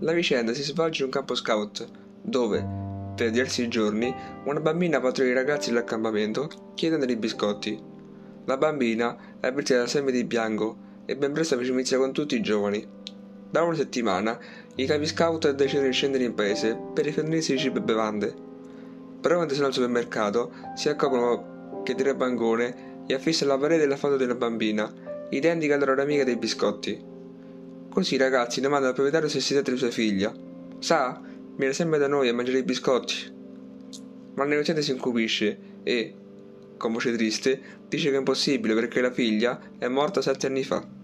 La vicenda si svolge in un campo scout, dove, per diversi giorni, una bambina pattulia i ragazzi dell'accampamento chiedendo dei biscotti. La bambina è vestita da seme di bianco e ben presto fece amicizia con tutti i giovani. Da una settimana i capi scout decidono di scendere in paese per rifornirsi di cibo e bevande. Però quando sono al supermercato si accorgono che Tre Bangone gli affissa la parete della foto della bambina, identica alla loro amica dei biscotti. Così i ragazzi domandano al proprietario se si tratta sua figlia. Sa, viene sempre da noi a mangiare i biscotti. Ma il negoziante si incupisce e, con voce triste, dice che è impossibile perché la figlia è morta sette anni fa.